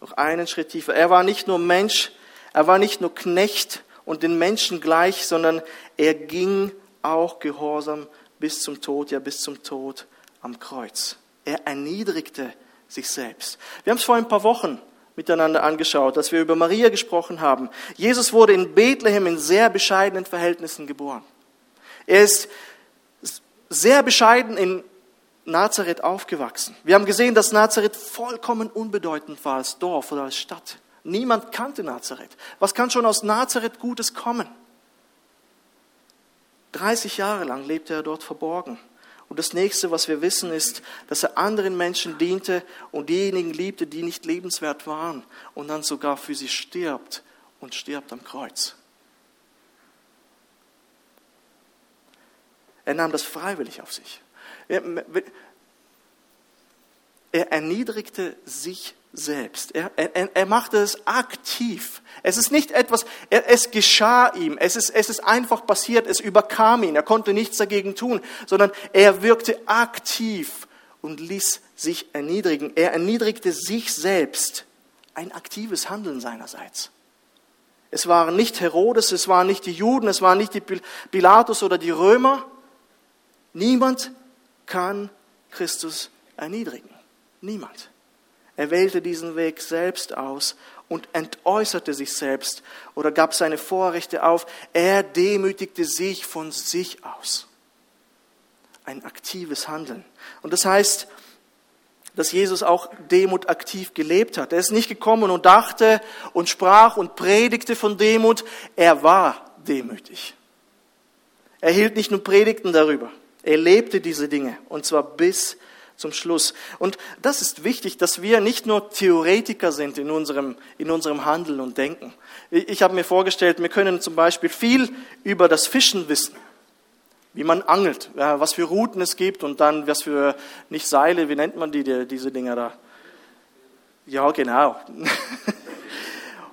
Noch einen Schritt tiefer. Er war nicht nur Mensch, er war nicht nur Knecht und den Menschen gleich, sondern er ging auch gehorsam bis zum Tod, ja bis zum Tod am Kreuz. Er erniedrigte sich selbst. Wir haben es vor ein paar Wochen miteinander angeschaut, dass wir über Maria gesprochen haben. Jesus wurde in Bethlehem in sehr bescheidenen Verhältnissen geboren. Er ist sehr bescheiden in Nazareth aufgewachsen. Wir haben gesehen, dass Nazareth vollkommen unbedeutend war als Dorf oder als Stadt. Niemand kannte Nazareth. Was kann schon aus Nazareth Gutes kommen? 30 Jahre lang lebte er dort verborgen. Und das nächste, was wir wissen, ist, dass er anderen Menschen diente und diejenigen liebte, die nicht lebenswert waren und dann sogar für sie stirbt und stirbt am Kreuz. Er nahm das freiwillig auf sich. Er, er erniedrigte sich selbst. Er, er, er machte es aktiv. Es ist nicht etwas, er, es geschah ihm, es ist, es ist einfach passiert, es überkam ihn, er konnte nichts dagegen tun, sondern er wirkte aktiv und ließ sich erniedrigen. Er erniedrigte sich selbst. Ein aktives Handeln seinerseits. Es waren nicht Herodes, es waren nicht die Juden, es waren nicht die Pilatus oder die Römer. Niemand kann Christus erniedrigen. Niemand. Er wählte diesen Weg selbst aus und entäußerte sich selbst oder gab seine Vorrechte auf. Er demütigte sich von sich aus. Ein aktives Handeln. Und das heißt, dass Jesus auch Demut aktiv gelebt hat. Er ist nicht gekommen und dachte und sprach und predigte von Demut. Er war demütig. Er hielt nicht nur Predigten darüber. Er lebte diese Dinge und zwar bis zum Schluss. Und das ist wichtig, dass wir nicht nur Theoretiker sind in unserem, in unserem Handeln und Denken. Ich habe mir vorgestellt, wir können zum Beispiel viel über das Fischen wissen, wie man angelt, was für Routen es gibt und dann was für, nicht Seile, wie nennt man die, diese Dinger da? Ja, genau. [LAUGHS]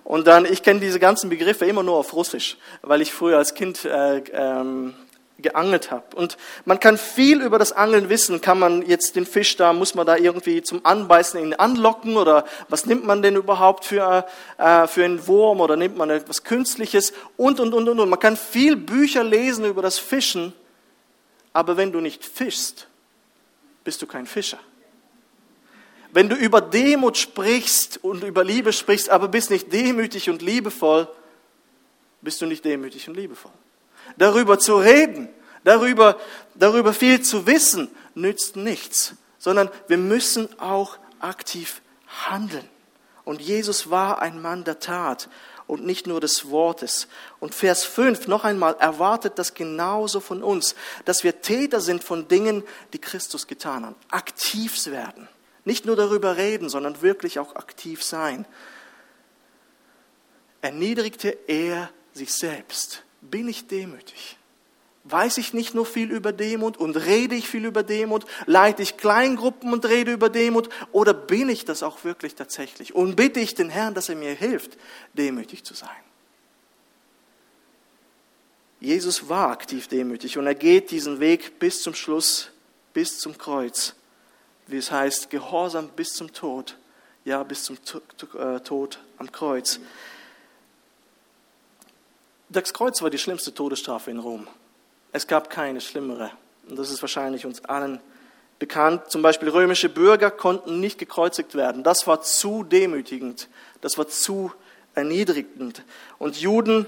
Und dann, ich kenne diese ganzen Begriffe immer nur auf Russisch, weil ich früher als Kind äh, ähm, geangelt habe. Und man kann viel über das Angeln wissen. Kann man jetzt den Fisch da, muss man da irgendwie zum Anbeißen ihn anlocken oder was nimmt man denn überhaupt für, äh, für einen Wurm oder nimmt man etwas Künstliches und, und, und, und, und. Man kann viel Bücher lesen über das Fischen, aber wenn du nicht fischst, bist du kein Fischer. Wenn du über Demut sprichst und über Liebe sprichst, aber bist nicht demütig und liebevoll, bist du nicht demütig und liebevoll darüber zu reden, darüber, darüber viel zu wissen, nützt nichts, sondern wir müssen auch aktiv handeln. Und Jesus war ein Mann der Tat und nicht nur des Wortes. Und Vers 5 noch einmal erwartet das genauso von uns, dass wir Täter sind von Dingen, die Christus getan hat. Aktiv werden. Nicht nur darüber reden, sondern wirklich auch aktiv sein. Erniedrigte er sich selbst. Bin ich demütig? Weiß ich nicht nur viel über Demut und rede ich viel über Demut? Leite ich Kleingruppen und rede über Demut? Oder bin ich das auch wirklich tatsächlich? Und bitte ich den Herrn, dass er mir hilft, demütig zu sein. Jesus war aktiv demütig und er geht diesen Weg bis zum Schluss, bis zum Kreuz. Wie es heißt, gehorsam bis zum Tod. Ja, bis zum äh, Tod am Kreuz. Das Kreuz war die schlimmste Todesstrafe in Rom. Es gab keine schlimmere. Und das ist wahrscheinlich uns allen bekannt. Zum Beispiel römische Bürger konnten nicht gekreuzigt werden. Das war zu demütigend. Das war zu erniedrigend. Und Juden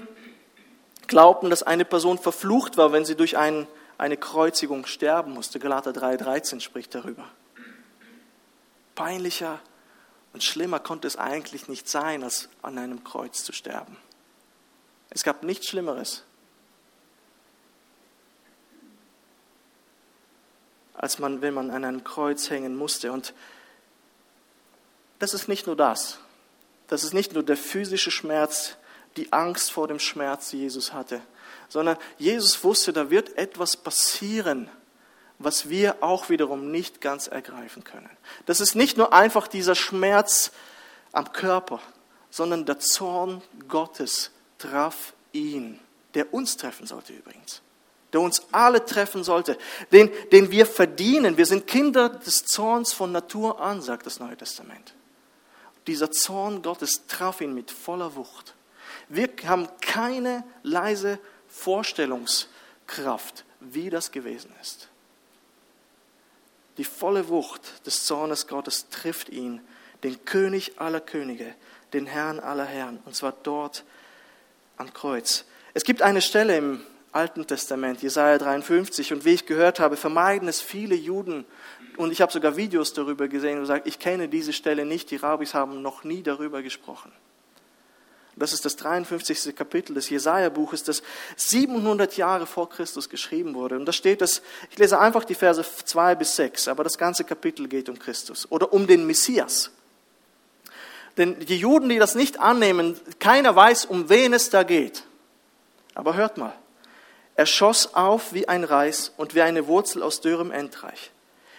glaubten, dass eine Person verflucht war, wenn sie durch ein, eine Kreuzigung sterben musste. Galater 3,13 spricht darüber. Peinlicher und schlimmer konnte es eigentlich nicht sein, als an einem Kreuz zu sterben. Es gab nichts Schlimmeres. als man, wenn man an einem Kreuz hängen musste. Und das ist nicht nur das. Das ist nicht nur der physische Schmerz, die Angst vor dem Schmerz, die Jesus hatte, sondern Jesus wusste, da wird etwas passieren, was wir auch wiederum nicht ganz ergreifen können. Das ist nicht nur einfach dieser Schmerz am Körper, sondern der Zorn Gottes traf ihn, der uns treffen sollte übrigens der uns alle treffen sollte, den, den wir verdienen. Wir sind Kinder des Zorns von Natur an, sagt das Neue Testament. Dieser Zorn Gottes traf ihn mit voller Wucht. Wir haben keine leise Vorstellungskraft, wie das gewesen ist. Die volle Wucht des Zornes Gottes trifft ihn, den König aller Könige, den Herrn aller Herren, und zwar dort am Kreuz. Es gibt eine Stelle im Alten Testament, Jesaja 53. Und wie ich gehört habe, vermeiden es viele Juden. Und ich habe sogar Videos darüber gesehen und gesagt, ich kenne diese Stelle nicht. Die Rabbis haben noch nie darüber gesprochen. Das ist das 53. Kapitel des Jesaja-Buches, das 700 Jahre vor Christus geschrieben wurde. Und da steht das, ich lese einfach die Verse 2 bis 6, aber das ganze Kapitel geht um Christus oder um den Messias. Denn die Juden, die das nicht annehmen, keiner weiß, um wen es da geht. Aber hört mal, er schoss auf wie ein Reis und wie eine Wurzel aus dürrem Endreich.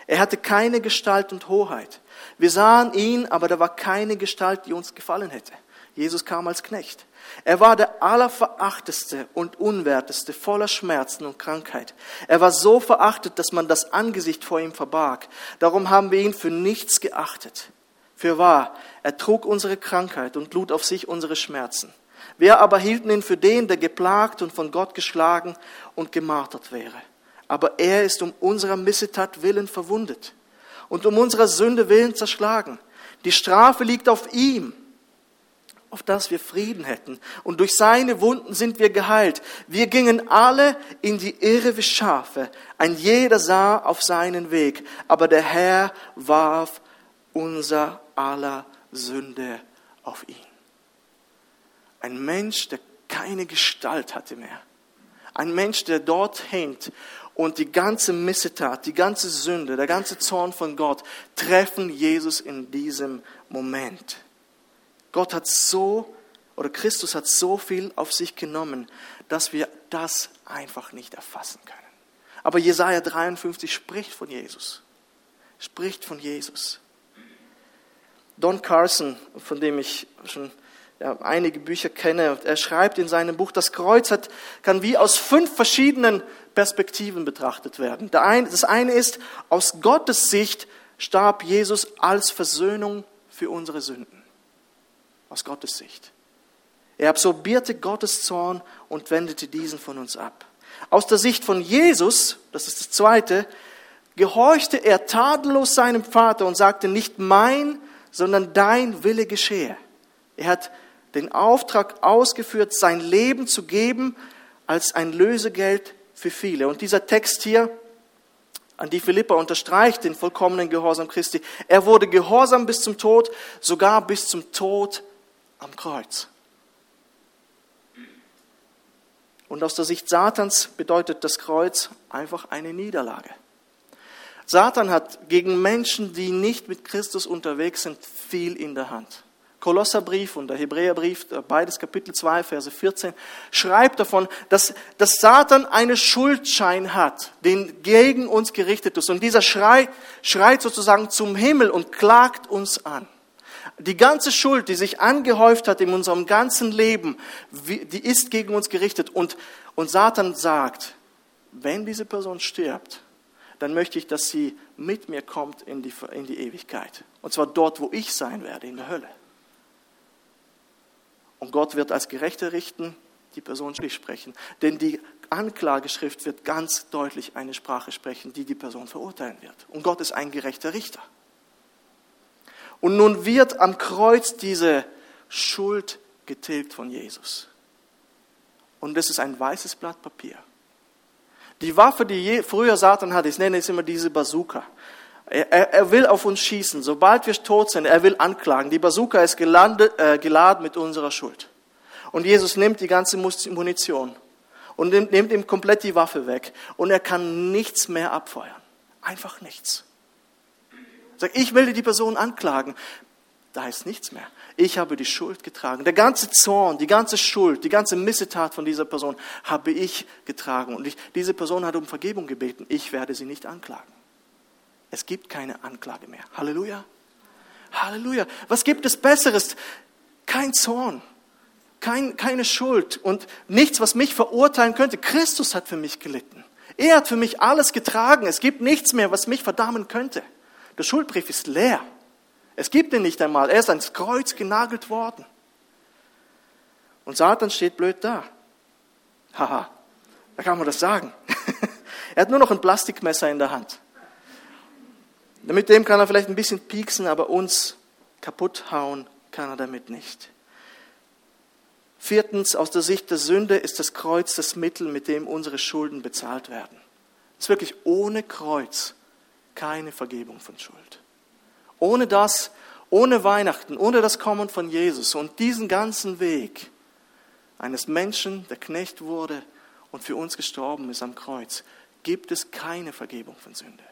Er hatte keine Gestalt und Hoheit. Wir sahen ihn, aber da war keine Gestalt, die uns gefallen hätte. Jesus kam als Knecht. Er war der allerverachteste und unwerteste, voller Schmerzen und Krankheit. Er war so verachtet, dass man das Angesicht vor ihm verbarg. Darum haben wir ihn für nichts geachtet. Für wahr, er trug unsere Krankheit und lud auf sich unsere Schmerzen. Wir aber hielten ihn für den, der geplagt und von Gott geschlagen und gemartert wäre. Aber er ist um unserer Missetat willen verwundet und um unserer Sünde willen zerschlagen. Die Strafe liegt auf ihm, auf dass wir Frieden hätten. Und durch seine Wunden sind wir geheilt. Wir gingen alle in die Irre wie Schafe. Ein jeder sah auf seinen Weg. Aber der Herr warf unser aller Sünde auf ihn. Ein Mensch, der keine Gestalt hatte mehr. Ein Mensch, der dort hängt und die ganze Missetat, die ganze Sünde, der ganze Zorn von Gott treffen Jesus in diesem Moment. Gott hat so, oder Christus hat so viel auf sich genommen, dass wir das einfach nicht erfassen können. Aber Jesaja 53 spricht von Jesus. Spricht von Jesus. Don Carson, von dem ich schon ja, einige Bücher kenne. Er schreibt in seinem Buch, das Kreuz hat, kann wie aus fünf verschiedenen Perspektiven betrachtet werden. Das eine ist, aus Gottes Sicht starb Jesus als Versöhnung für unsere Sünden. Aus Gottes Sicht. Er absorbierte Gottes Zorn und wendete diesen von uns ab. Aus der Sicht von Jesus, das ist das Zweite, gehorchte er tadellos seinem Vater und sagte, nicht mein, sondern dein Wille geschehe. Er hat den Auftrag ausgeführt, sein Leben zu geben als ein Lösegeld für viele. Und dieser Text hier an die Philippa unterstreicht den vollkommenen Gehorsam Christi. Er wurde gehorsam bis zum Tod, sogar bis zum Tod am Kreuz. Und aus der Sicht Satans bedeutet das Kreuz einfach eine Niederlage. Satan hat gegen Menschen, die nicht mit Christus unterwegs sind, viel in der Hand. Kolosserbrief und der Hebräerbrief, beides Kapitel 2, Verse 14, schreibt davon, dass, dass Satan einen Schuldschein hat, den gegen uns gerichtet ist. Und dieser Schrei, schreit sozusagen zum Himmel und klagt uns an. Die ganze Schuld, die sich angehäuft hat in unserem ganzen Leben, die ist gegen uns gerichtet. Und, und Satan sagt, wenn diese Person stirbt, dann möchte ich, dass sie mit mir kommt in die, in die Ewigkeit. Und zwar dort, wo ich sein werde, in der Hölle. Und Gott wird als Gerechter richten, die Person sprechen. Denn die Anklageschrift wird ganz deutlich eine Sprache sprechen, die die Person verurteilen wird. Und Gott ist ein gerechter Richter. Und nun wird am Kreuz diese Schuld getilgt von Jesus. Und das ist ein weißes Blatt Papier. Die Waffe, die früher Satan hatte, ich nenne es immer diese Bazooka. Er, er, will auf uns schießen. Sobald wir tot sind, er will anklagen. Die Bazooka ist gelandet, äh, geladen mit unserer Schuld. Und Jesus nimmt die ganze Munition und nimmt, nimmt ihm komplett die Waffe weg. Und er kann nichts mehr abfeuern. Einfach nichts. Sag, ich will die Person anklagen. Da ist nichts mehr. Ich habe die Schuld getragen. Der ganze Zorn, die ganze Schuld, die ganze Missetat von dieser Person habe ich getragen. Und ich, diese Person hat um Vergebung gebeten. Ich werde sie nicht anklagen. Es gibt keine Anklage mehr. Halleluja. Halleluja. Was gibt es Besseres? Kein Zorn, kein, keine Schuld und nichts, was mich verurteilen könnte. Christus hat für mich gelitten. Er hat für mich alles getragen. Es gibt nichts mehr, was mich verdammen könnte. Der Schuldbrief ist leer. Es gibt ihn nicht einmal. Er ist ans Kreuz genagelt worden. Und Satan steht blöd da. Haha, da kann man das sagen. [LAUGHS] er hat nur noch ein Plastikmesser in der Hand. Mit dem kann er vielleicht ein bisschen pieksen, aber uns kaputt hauen kann er damit nicht. Viertens, aus der Sicht der Sünde ist das Kreuz das Mittel, mit dem unsere Schulden bezahlt werden. Es ist wirklich ohne Kreuz keine Vergebung von Schuld. Ohne das, ohne Weihnachten, ohne das Kommen von Jesus und diesen ganzen Weg eines Menschen, der Knecht wurde und für uns gestorben ist am Kreuz, gibt es keine Vergebung von Sünde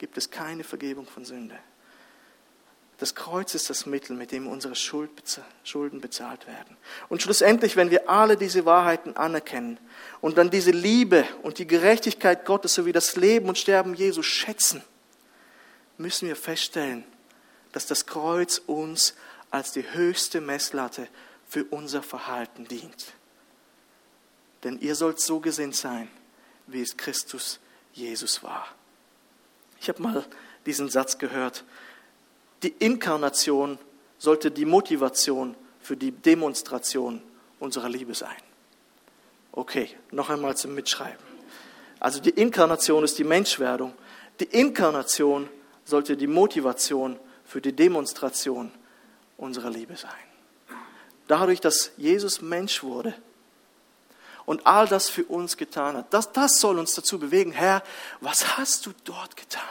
gibt es keine Vergebung von Sünde. Das Kreuz ist das Mittel, mit dem unsere Schulden bezahlt werden. Und schlussendlich, wenn wir alle diese Wahrheiten anerkennen und dann diese Liebe und die Gerechtigkeit Gottes sowie das Leben und Sterben Jesu schätzen, müssen wir feststellen, dass das Kreuz uns als die höchste Messlatte für unser Verhalten dient. Denn ihr sollt so gesinnt sein, wie es Christus Jesus war. Ich habe mal diesen Satz gehört. Die Inkarnation sollte die Motivation für die Demonstration unserer Liebe sein. Okay, noch einmal zum Mitschreiben. Also die Inkarnation ist die Menschwerdung. Die Inkarnation sollte die Motivation für die Demonstration unserer Liebe sein. Dadurch, dass Jesus Mensch wurde, und all das für uns getan hat. Das, das soll uns dazu bewegen, Herr, was hast du dort getan?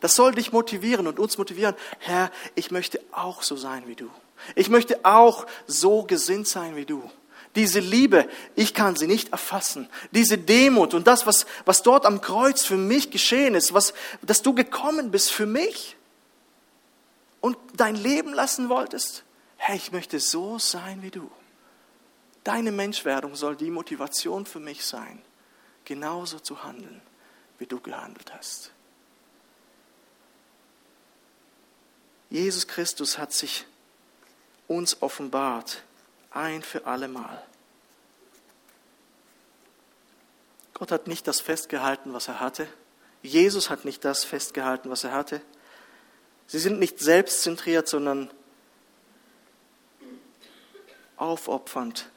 Das soll dich motivieren und uns motivieren, Herr, ich möchte auch so sein wie du. Ich möchte auch so gesinnt sein wie du. Diese Liebe, ich kann sie nicht erfassen. Diese Demut und das, was, was dort am Kreuz für mich geschehen ist, was, dass du gekommen bist für mich und dein Leben lassen wolltest. Herr, ich möchte so sein wie du. Deine Menschwerdung soll die Motivation für mich sein, genauso zu handeln, wie du gehandelt hast. Jesus Christus hat sich uns offenbart, ein für allemal. Gott hat nicht das festgehalten, was er hatte. Jesus hat nicht das festgehalten, was er hatte. Sie sind nicht selbstzentriert, sondern aufopfernd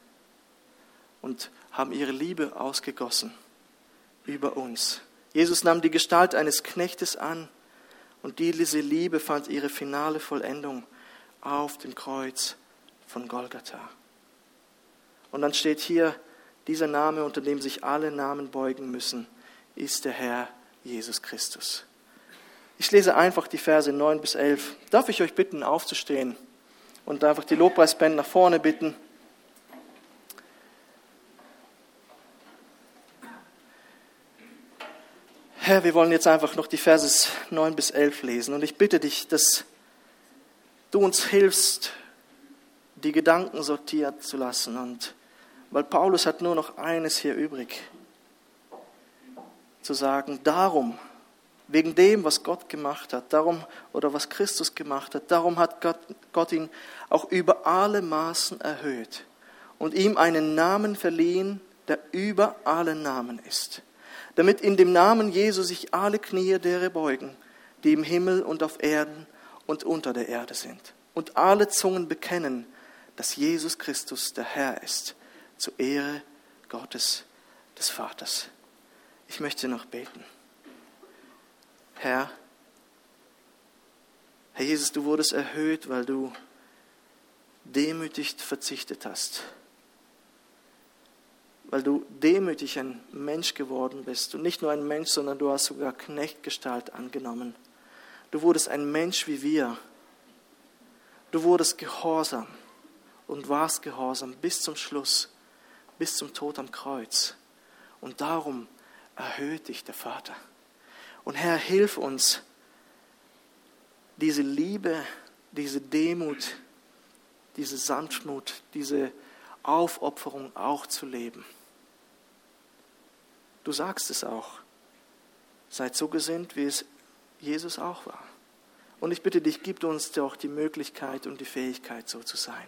und haben ihre Liebe ausgegossen über uns. Jesus nahm die Gestalt eines Knechtes an und diese Liebe fand ihre finale Vollendung auf dem Kreuz von Golgatha. Und dann steht hier, dieser Name, unter dem sich alle Namen beugen müssen, ist der Herr Jesus Christus. Ich lese einfach die Verse 9 bis 11. Darf ich euch bitten, aufzustehen und einfach die Lobpreisband nach vorne bitten? Herr, wir wollen jetzt einfach noch die Verse 9 bis 11 lesen. Und ich bitte dich, dass du uns hilfst, die Gedanken sortiert zu lassen. Und weil Paulus hat nur noch eines hier übrig, zu sagen, darum, wegen dem, was Gott gemacht hat, darum oder was Christus gemacht hat, darum hat Gott, Gott ihn auch über alle Maßen erhöht und ihm einen Namen verliehen, der über alle Namen ist. Damit in dem Namen Jesu sich alle Knie derer beugen, die im Himmel und auf Erden und unter der Erde sind, und alle Zungen bekennen, dass Jesus Christus der Herr ist, zur Ehre Gottes des Vaters. Ich möchte noch beten. Herr, Herr Jesus, du wurdest erhöht, weil du demütig verzichtet hast weil du demütig ein Mensch geworden bist. Und nicht nur ein Mensch, sondern du hast sogar Knechtgestalt angenommen. Du wurdest ein Mensch wie wir. Du wurdest gehorsam und warst gehorsam bis zum Schluss, bis zum Tod am Kreuz. Und darum erhöht dich der Vater. Und Herr, hilf uns, diese Liebe, diese Demut, diese Sanftmut, diese Aufopferung auch zu leben. Du sagst es auch. Seid so gesinnt, wie es Jesus auch war. Und ich bitte dich, gib uns doch die Möglichkeit und die Fähigkeit, so zu sein.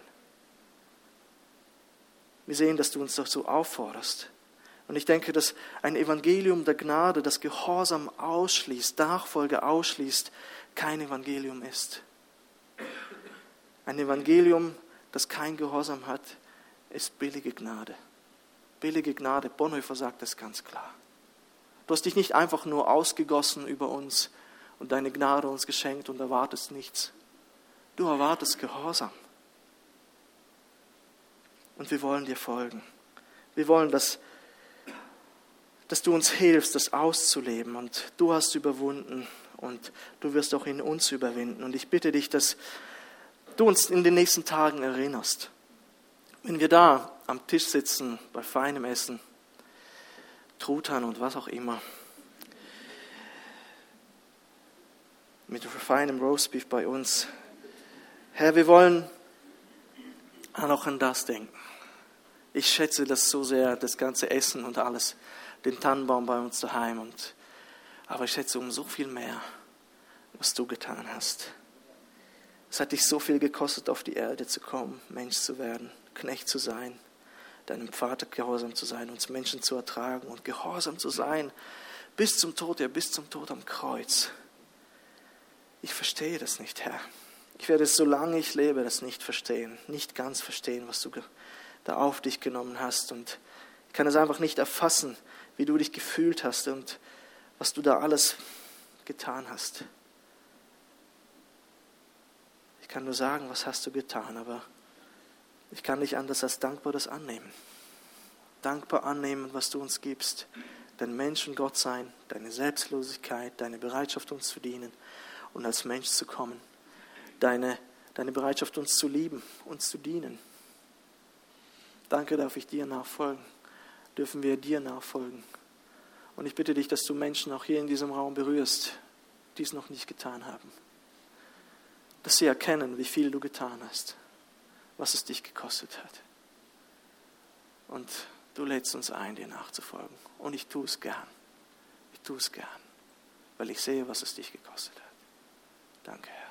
Wir sehen, dass du uns so aufforderst. Und ich denke, dass ein Evangelium der Gnade, das Gehorsam ausschließt, Nachfolge ausschließt, kein Evangelium ist. Ein Evangelium, das kein Gehorsam hat, ist billige Gnade. Billige Gnade, Bonhoeffer sagt das ganz klar. Du hast dich nicht einfach nur ausgegossen über uns und deine Gnade uns geschenkt und erwartest nichts. Du erwartest Gehorsam. Und wir wollen dir folgen. Wir wollen, dass, dass du uns hilfst, das auszuleben. Und du hast überwunden und du wirst auch in uns überwinden. Und ich bitte dich, dass du uns in den nächsten Tagen erinnerst wenn wir da am Tisch sitzen, bei feinem Essen, Truthahn und was auch immer, mit feinem Roastbeef bei uns, Herr, wir wollen auch an das denken. Ich schätze das so sehr, das ganze Essen und alles, den Tannenbaum bei uns daheim. Und, aber ich schätze um so viel mehr, was du getan hast. Es hat dich so viel gekostet, auf die Erde zu kommen, Mensch zu werden. Knecht zu sein, deinem Vater gehorsam zu sein, uns Menschen zu ertragen und gehorsam zu sein bis zum Tod, ja bis zum Tod am Kreuz. Ich verstehe das nicht, Herr. Ich werde es, solange ich lebe, das nicht verstehen, nicht ganz verstehen, was du da auf dich genommen hast. Und ich kann es einfach nicht erfassen, wie du dich gefühlt hast und was du da alles getan hast. Ich kann nur sagen, was hast du getan, aber ich kann nicht anders als dankbar das annehmen. Dankbar annehmen, was du uns gibst. Dein Mensch und Gott sein, deine Selbstlosigkeit, deine Bereitschaft, uns zu dienen und als Mensch zu kommen. Deine, deine Bereitschaft, uns zu lieben, uns zu dienen. Danke, darf ich dir nachfolgen. Dürfen wir dir nachfolgen. Und ich bitte dich, dass du Menschen auch hier in diesem Raum berührst, die es noch nicht getan haben. Dass sie erkennen, wie viel du getan hast was es dich gekostet hat. Und du lädst uns ein, dir nachzufolgen. Und ich tue es gern. Ich tue es gern, weil ich sehe, was es dich gekostet hat. Danke, Herr.